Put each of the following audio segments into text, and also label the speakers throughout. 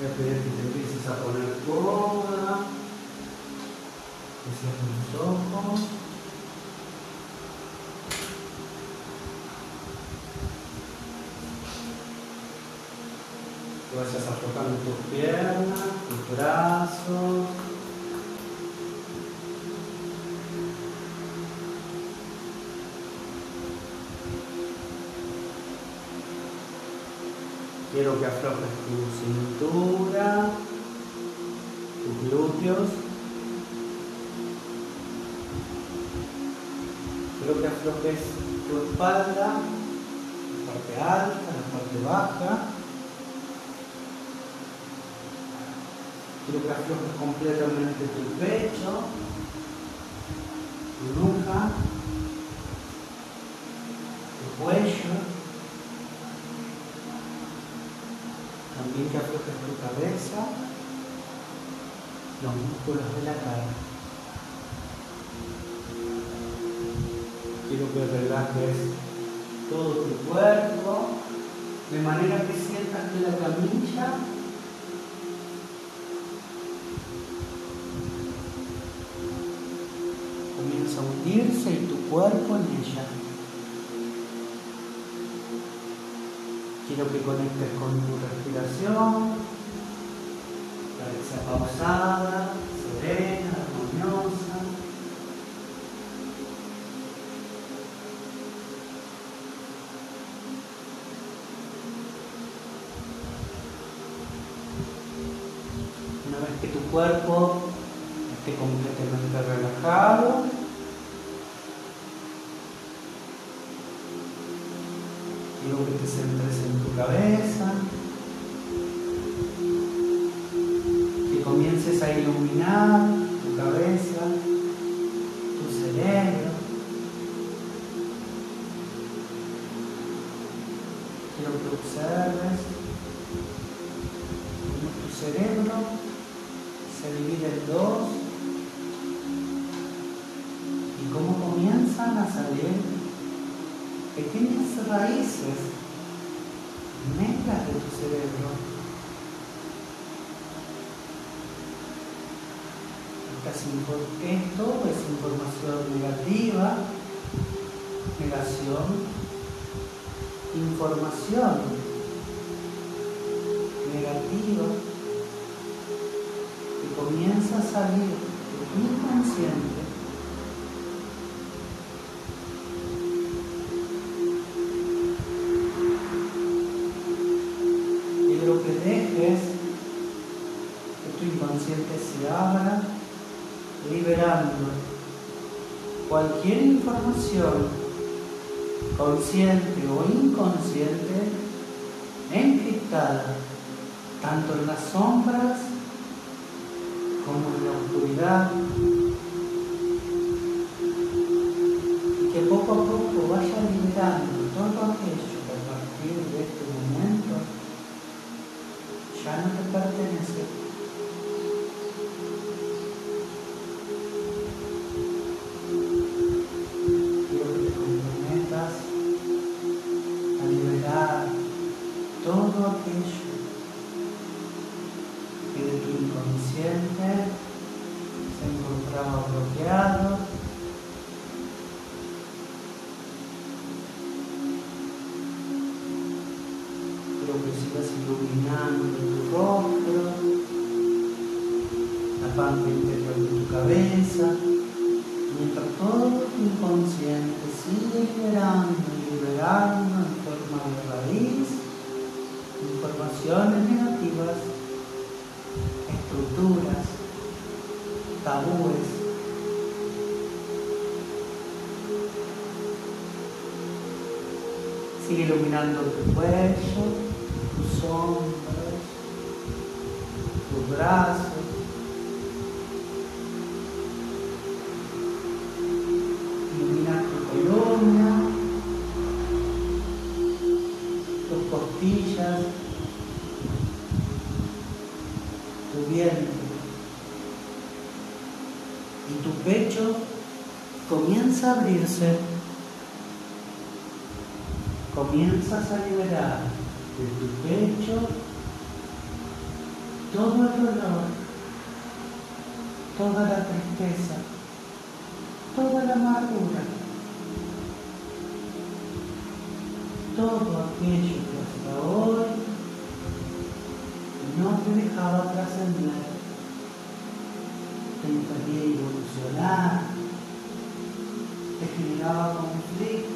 Speaker 1: Voy a pedir que te empieces a poner cómoda, que cierres los ojos. Que vayas aflojando tus piernas, tus brazos. Quiero que aflojes tu cintura, tus glúteos. Quiero que aflojes tu espalda, la parte alta, la parte baja. Quiero que aflojes completamente tu pecho, tu nuca, tu cuello. También que aflojes tu cabeza, los músculos de la cara. Quiero que relajes todo tu cuerpo, de manera que sientas que la camilla comienza a hundirse y tu cuerpo en ella. Quiero que conectes con tu respiración, para que sea pausada, serena, armoniosa. Una vez que tu cuerpo esté completamente relajado, quiero que te centres en cabeza, que comiences a iluminar tu cabeza, tu cerebro. Quiero que observes cómo tu cerebro se divide en dos y cómo comienzan a salir pequeñas raíces negras de tu cerebro. Esto es información negativa, negación, información negativa que comienza a salir de tu inconsciente Quiero que dejes que tu inconsciente se abra, liberando cualquier información consciente o inconsciente encriptada, tanto en las sombras como en la oscuridad, que poco a poco vaya liberando todo aquello que a partir de parte interior de tu cabeza, mientras todo tu inconsciente sigue liberando y liberando en forma de raíz informaciones negativas, estructuras, tabúes. Sigue iluminando tu cuello, tus hombros, tus brazos. Comienza abrirse comienzas a liberar de tu pecho todo el dolor, toda la tristeza, toda la amargura, todo aquello que hasta hoy no te dejaba trascender, te impedía evolucionar, generaba conflictos.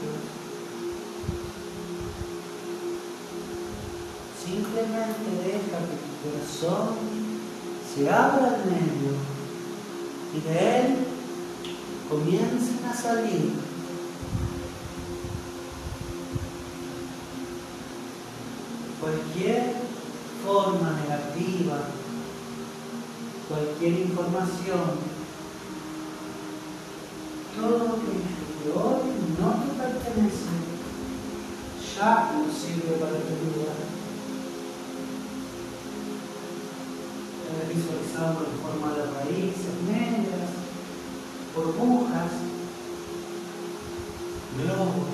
Speaker 1: Simplemente deja que tu corazón se abra en medio y de él comiencen a salir cualquier forma negativa, cualquier información todo aquello que hoy no ya no sirve para tu vida. visualizado en forma de raíces negras, burbujas, globos.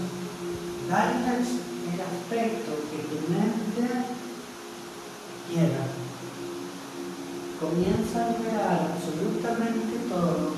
Speaker 1: Dale el aspecto que tu mente quiera. Comienza a crear absolutamente todo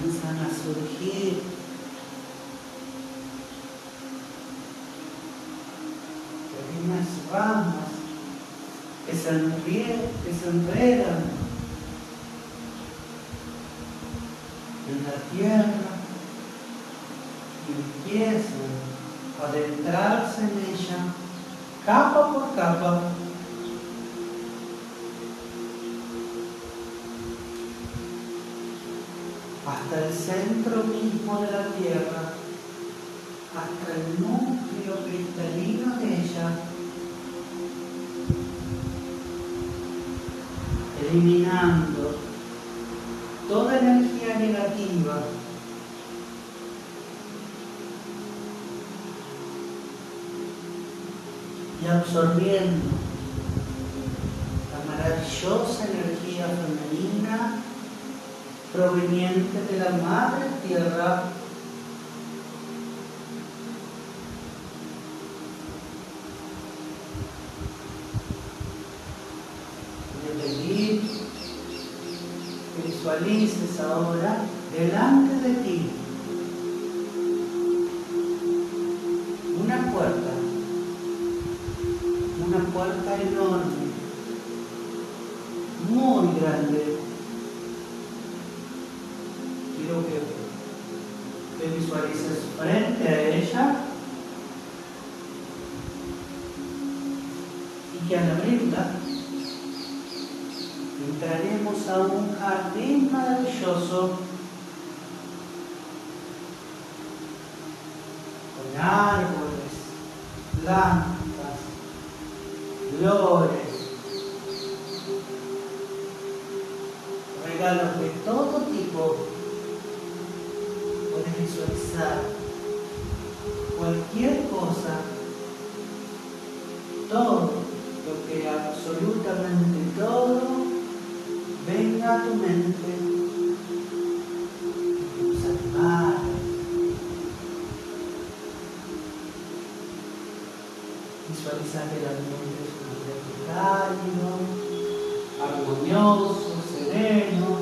Speaker 1: comienzan a surgir ramas que se, que se enredan en la tierra y empiezan a adentrarse en ella capa por capa. Hasta el centro mismo de la tierra, hasta el núcleo cristalino de ella. eliminando toda energía negativa y absorbiendo la maravillosa energía femenina proveniente de la madre tierra. Visualices ahora delante regalos de todo tipo. Puedes visualizar cualquier cosa, todo lo que absolutamente todo venga a tu mente tus animales. Visualiza que el ambiente es un ambiente cálido, armonioso, sereno.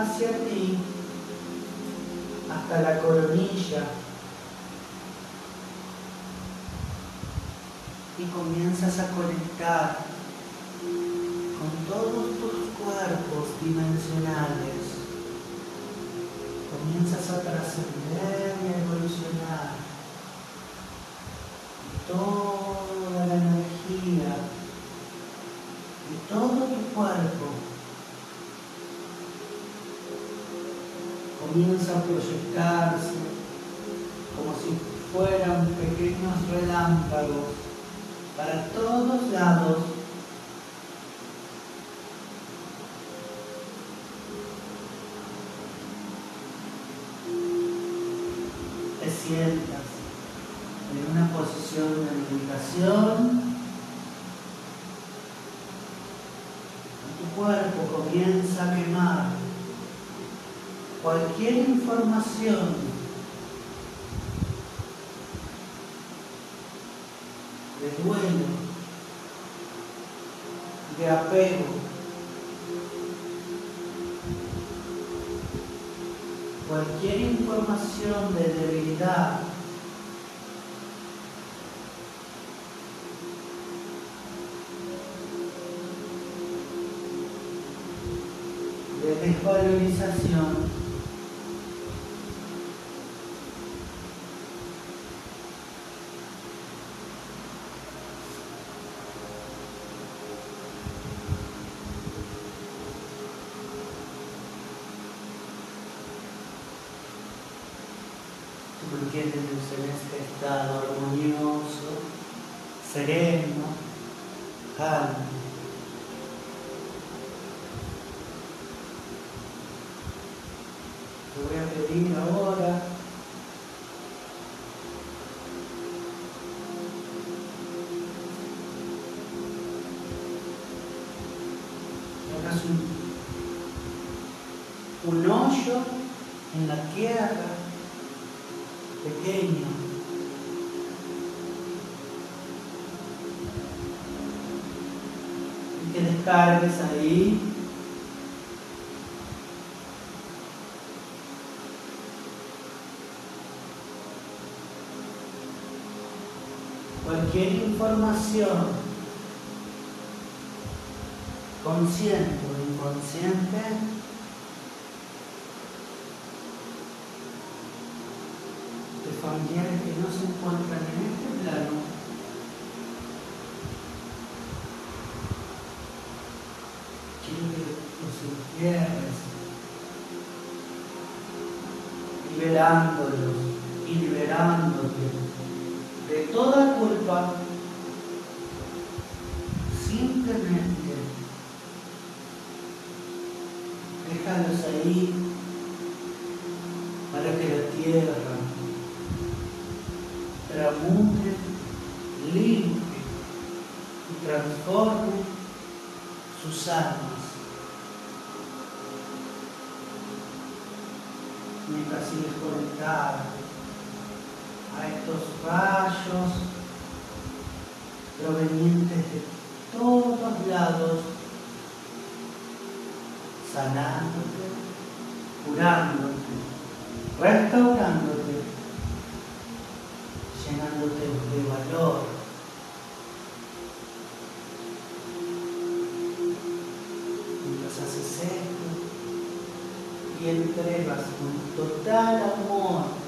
Speaker 1: Hacia ti hasta la coronilla y comienzas a conectar con todos tus cuerpos dimensionales. Comienzas a trascender y a evolucionar. Toda la energía y todo tu cuerpo comienza a proyectarse como si fueran pequeños relámpagos para todos lados. Te sientas en una posición de meditación. Tu cuerpo comienza a quemar cualquier información de duelo, de apego. Cualquier información de debilidad de desvalorización mantienes en este estado armonioso, sereno, calmo. Te voy a Ahí. Cualquier información consciente o inconsciente familiares que no se encuentran en este plano, quiero que los entierres, liberándolos y liberándote de toda culpa, simplemente déjalos ahí para que la tierra transmute, limpie y transforme sus almas. Mientras sigues conectado a estos rayos provenientes de todos lados, sanándote, curándote, restaurándote llenándote de valor. Mientras haces esto y entregas con total amor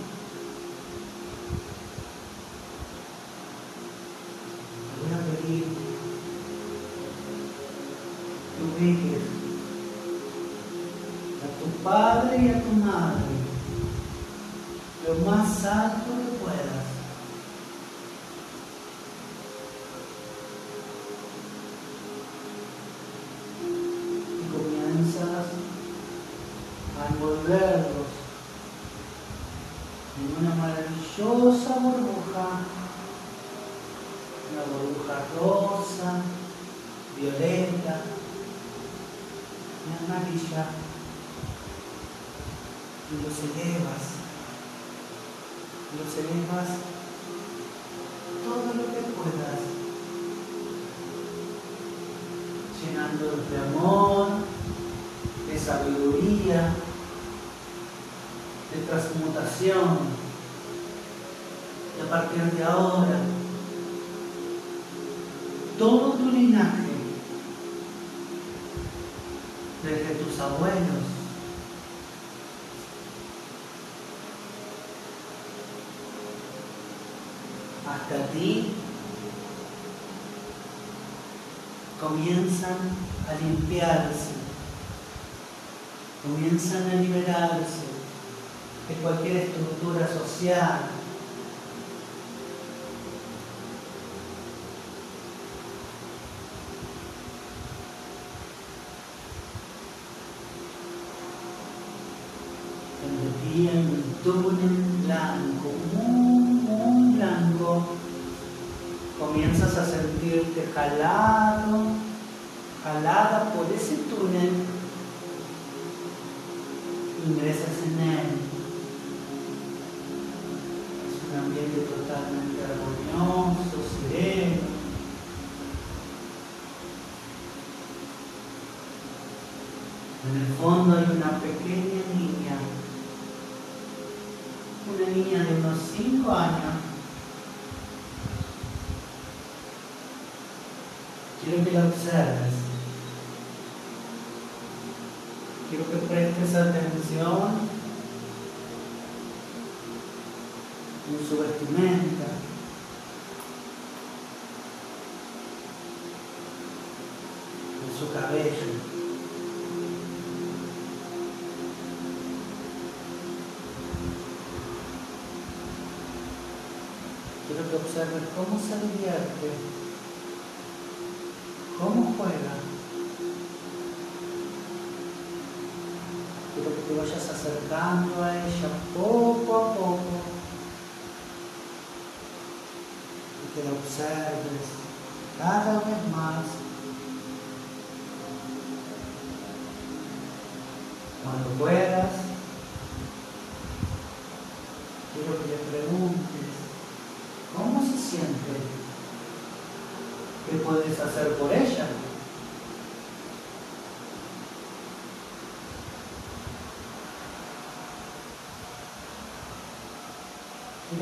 Speaker 1: llenándolos de amor, de sabiduría, transmutación. Y a partir de ahora, todo tu linaje, desde tus abuelos, hasta ti, comienzan a limpiarse, comienzan a liberarse de cualquier estructura social. en un túnel blanco, muy, muy blanco, comienzas a sentirte jalado, por ese túnel, ingresas en él. Es un ambiente totalmente armonioso, sereno. En el fondo hay una pequeña niña, una niña de unos 5 años, Quiero que la observes. Quiero prestes atención en su vestimenta. En su cabello. Quiero que observes cómo se divierte ¿Cómo juega? Quiero que te vayas acercando a ella poco a poco y que la observes cada vez más. Cuando puedas, quiero que le preguntes, ¿cómo se siente? ¿Qué puedes hacer por ella? Quiero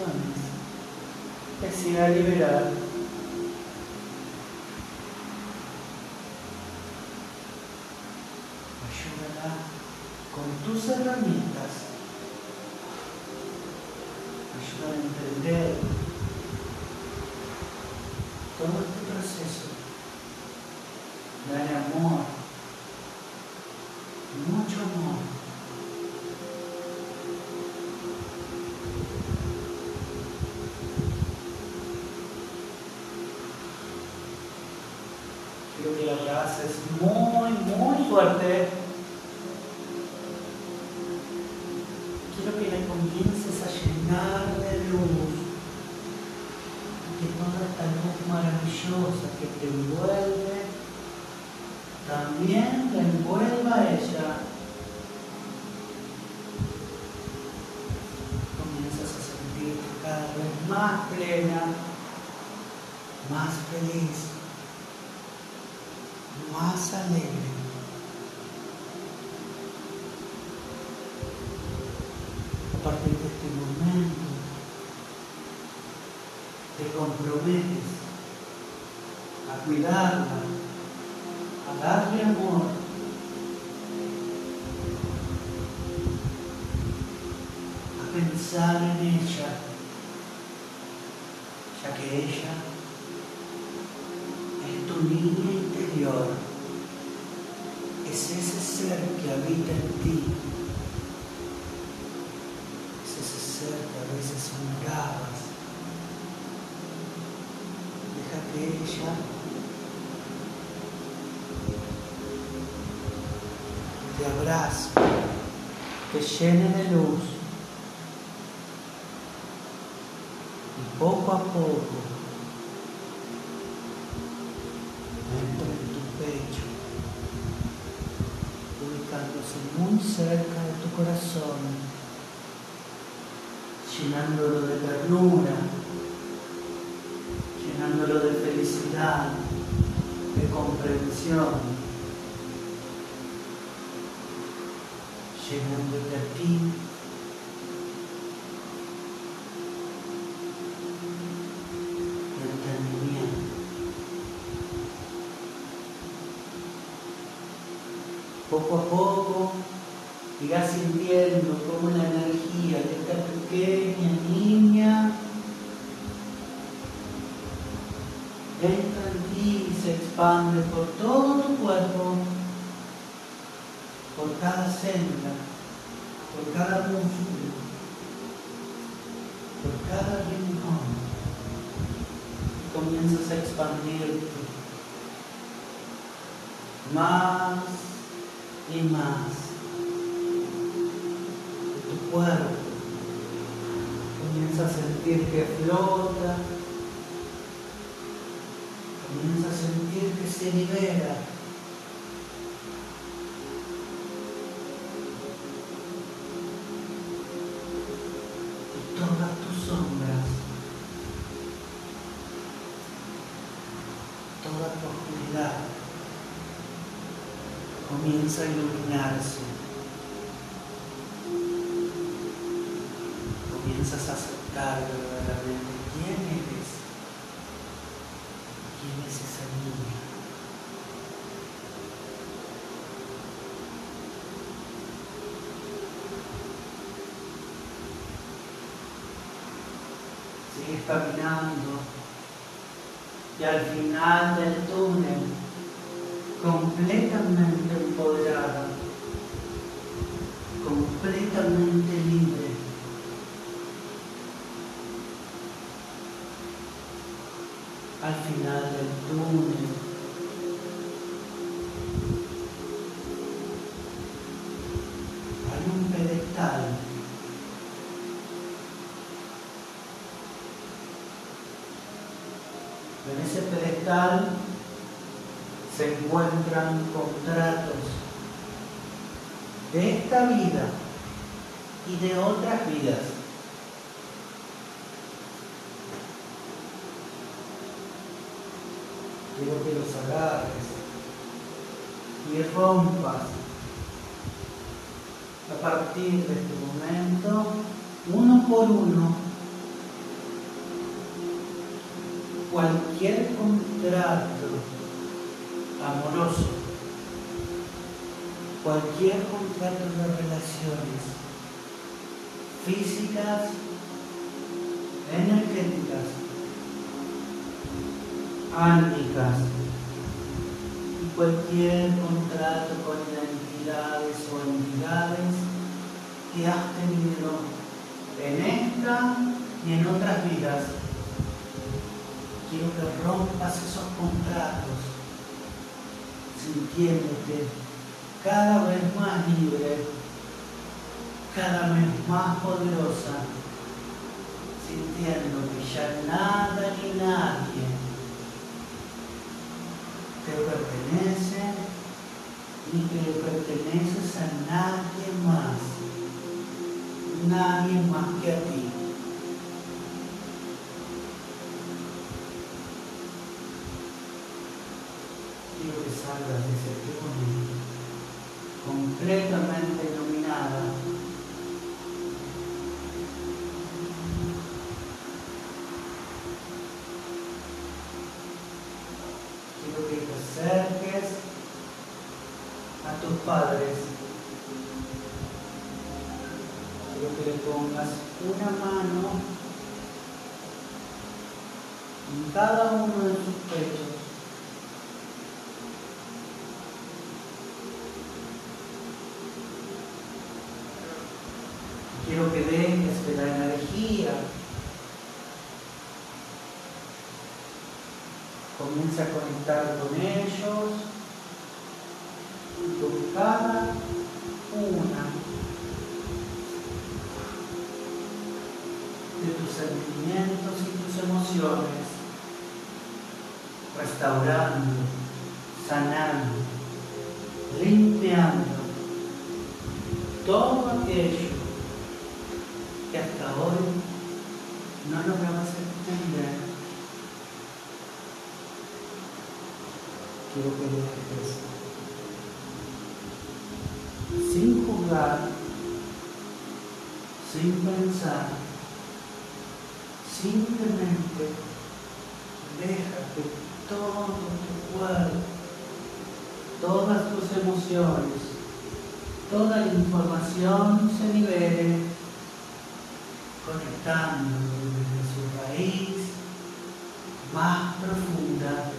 Speaker 1: emociones que a liberar ayúdala con tus herramientas ayúdala a entender todo este proceso dale amor mucho amor. Quiero que la abraces muy, muy fuerte. Quiero que la comiences a llenar de luz. Que toda esta luz maravillosa que te envuelve también la envuelva ella. Comienzas a sentirte cada vez más plena, más feliz, más alegre. A partir de este momento, te comprometes a cuidarla darle amor. A pensar en ella, ya que ella es tu niña interior, es ese ser que habita en ti, es ese ser que a veces ignorabas. Te abrace, te llene de luz. Y poco a poco entra en tu pecho, ubicándose muy cerca de tu corazón, llenándolo de ternura, llenándolo de felicidad, de llenándote a ti. Poco a poco irás sintiendo como la energía de esta pequeña y se expande por todo tu cuerpo por cada célula, por cada músculo, por cada rincón. Comienzas a expandirte más y más tu cuerpo. Comienzas a sentir que flota, comienzas a sentir que se libera. todas tus sombras, toda tu oscuridad comienza a iluminarse. Comienzas a aceptar verdaderamente quién eres, quién es esa niña. Caminando. Y al final del túnel, completamente empoderada, completamente libre. Al final del túnel, hay un pedestal En ese pedestal se encuentran contratos de esta vida y de otras vidas. Quiero que los agarres y rompas. A partir de este momento, uno por uno, cualquier contrato amoroso, cualquier contrato de relaciones físicas, energéticas, ánicas, cualquier contrato con identidades o entidades que has tenido en esta y en otras vidas. Quiero que rompas esos contratos, sintiéndote cada vez más libre, cada vez más poderosa, sintiendo que ya nada ni nadie te pertenece, ni que le perteneces a nadie más, nadie más que a ti. quiero que salgas de ese túnel completamente cada uno de sus pechos. quiero que dejes que la energía. Comience a conectar con ellos, con cada una de tus sentimientos y tus emociones, restaurando, sanando, limpiando todo aquello que hasta hoy no lograbas entender. Quiero que dejes sin juzgar, sin pensar, simplemente deja que todo tu cuerpo, todas tus emociones, toda la información se nivele conectando desde su raíz más profunda,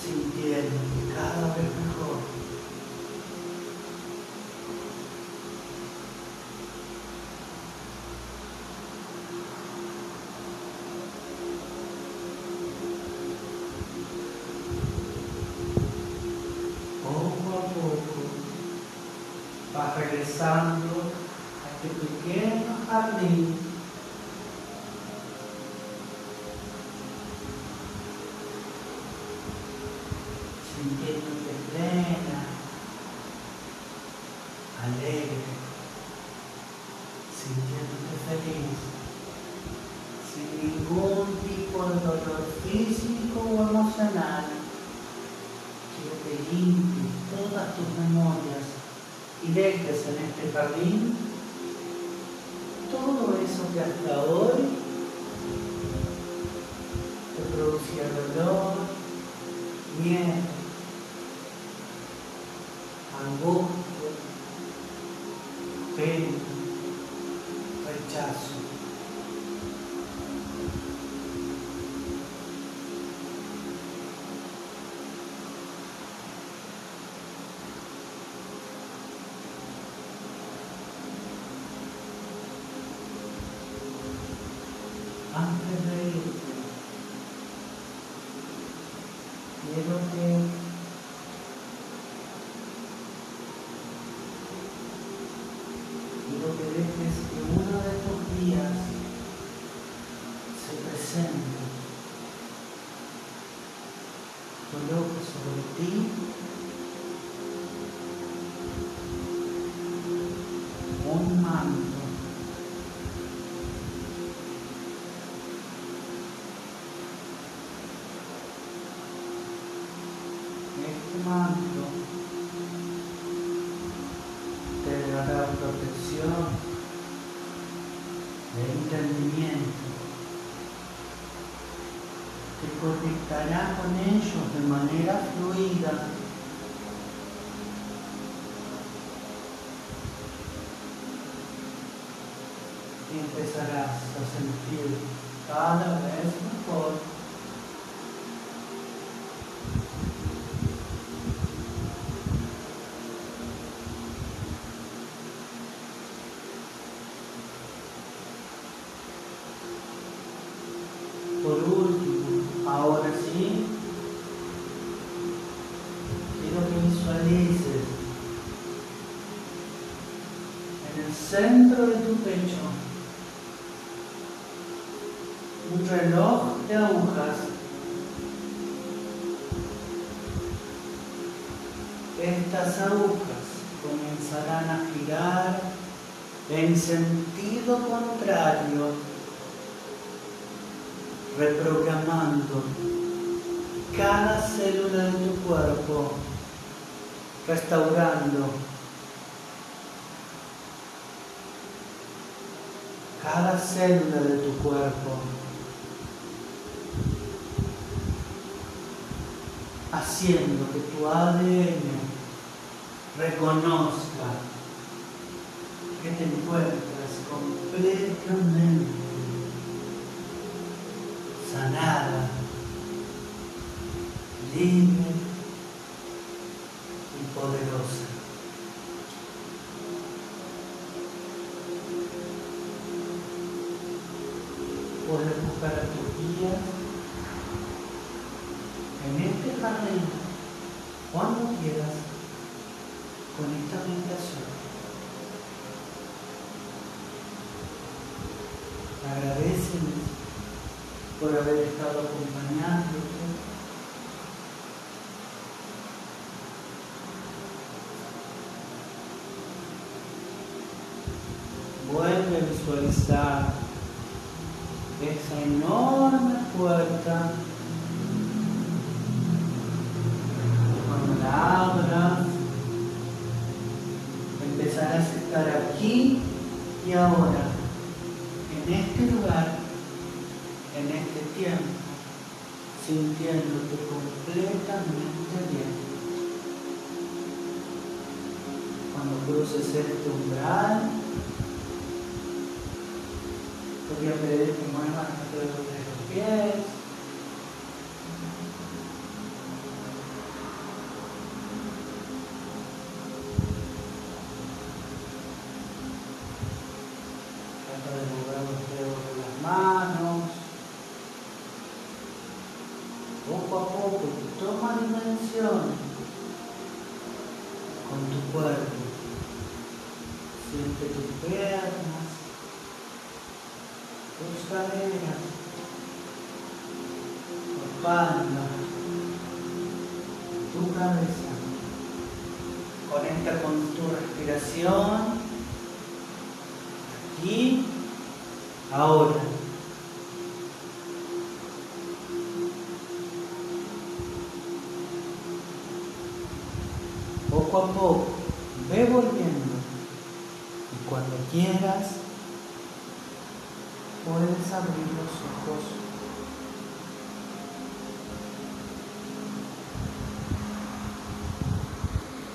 Speaker 1: sintiendo cada vez mejor. Poco a poco vas regresando a este angustia, pena, rechazo. Manto te dará protección de entendimiento, te conectará con ellos de manera fluida. Y empezarás a sentir cada vez mejor Por último, ahora sí, quiero que visualices en el centro de tu pecho un reloj de agujas. Estas agujas comenzarán a girar en sentido contrario reprogramando cada célula de tu cuerpo, restaurando cada célula de tu cuerpo, haciendo que tu ADN reconozca que te encuentras completamente sanada, con esta meditación, agradecen por haber estado acompañándote. Vuelve a visualizar esa enorme puerta Cruces este umbral, podría pedir que alrededor de los pies. Trata de mover los dedos de las manos. Poco a poco toma dimensión con tu cuerpo. Siente tus piernas, tus caderas, tu espalda, tu cabeza. Conecta con tu respiración aquí, ahora. Poco a poco,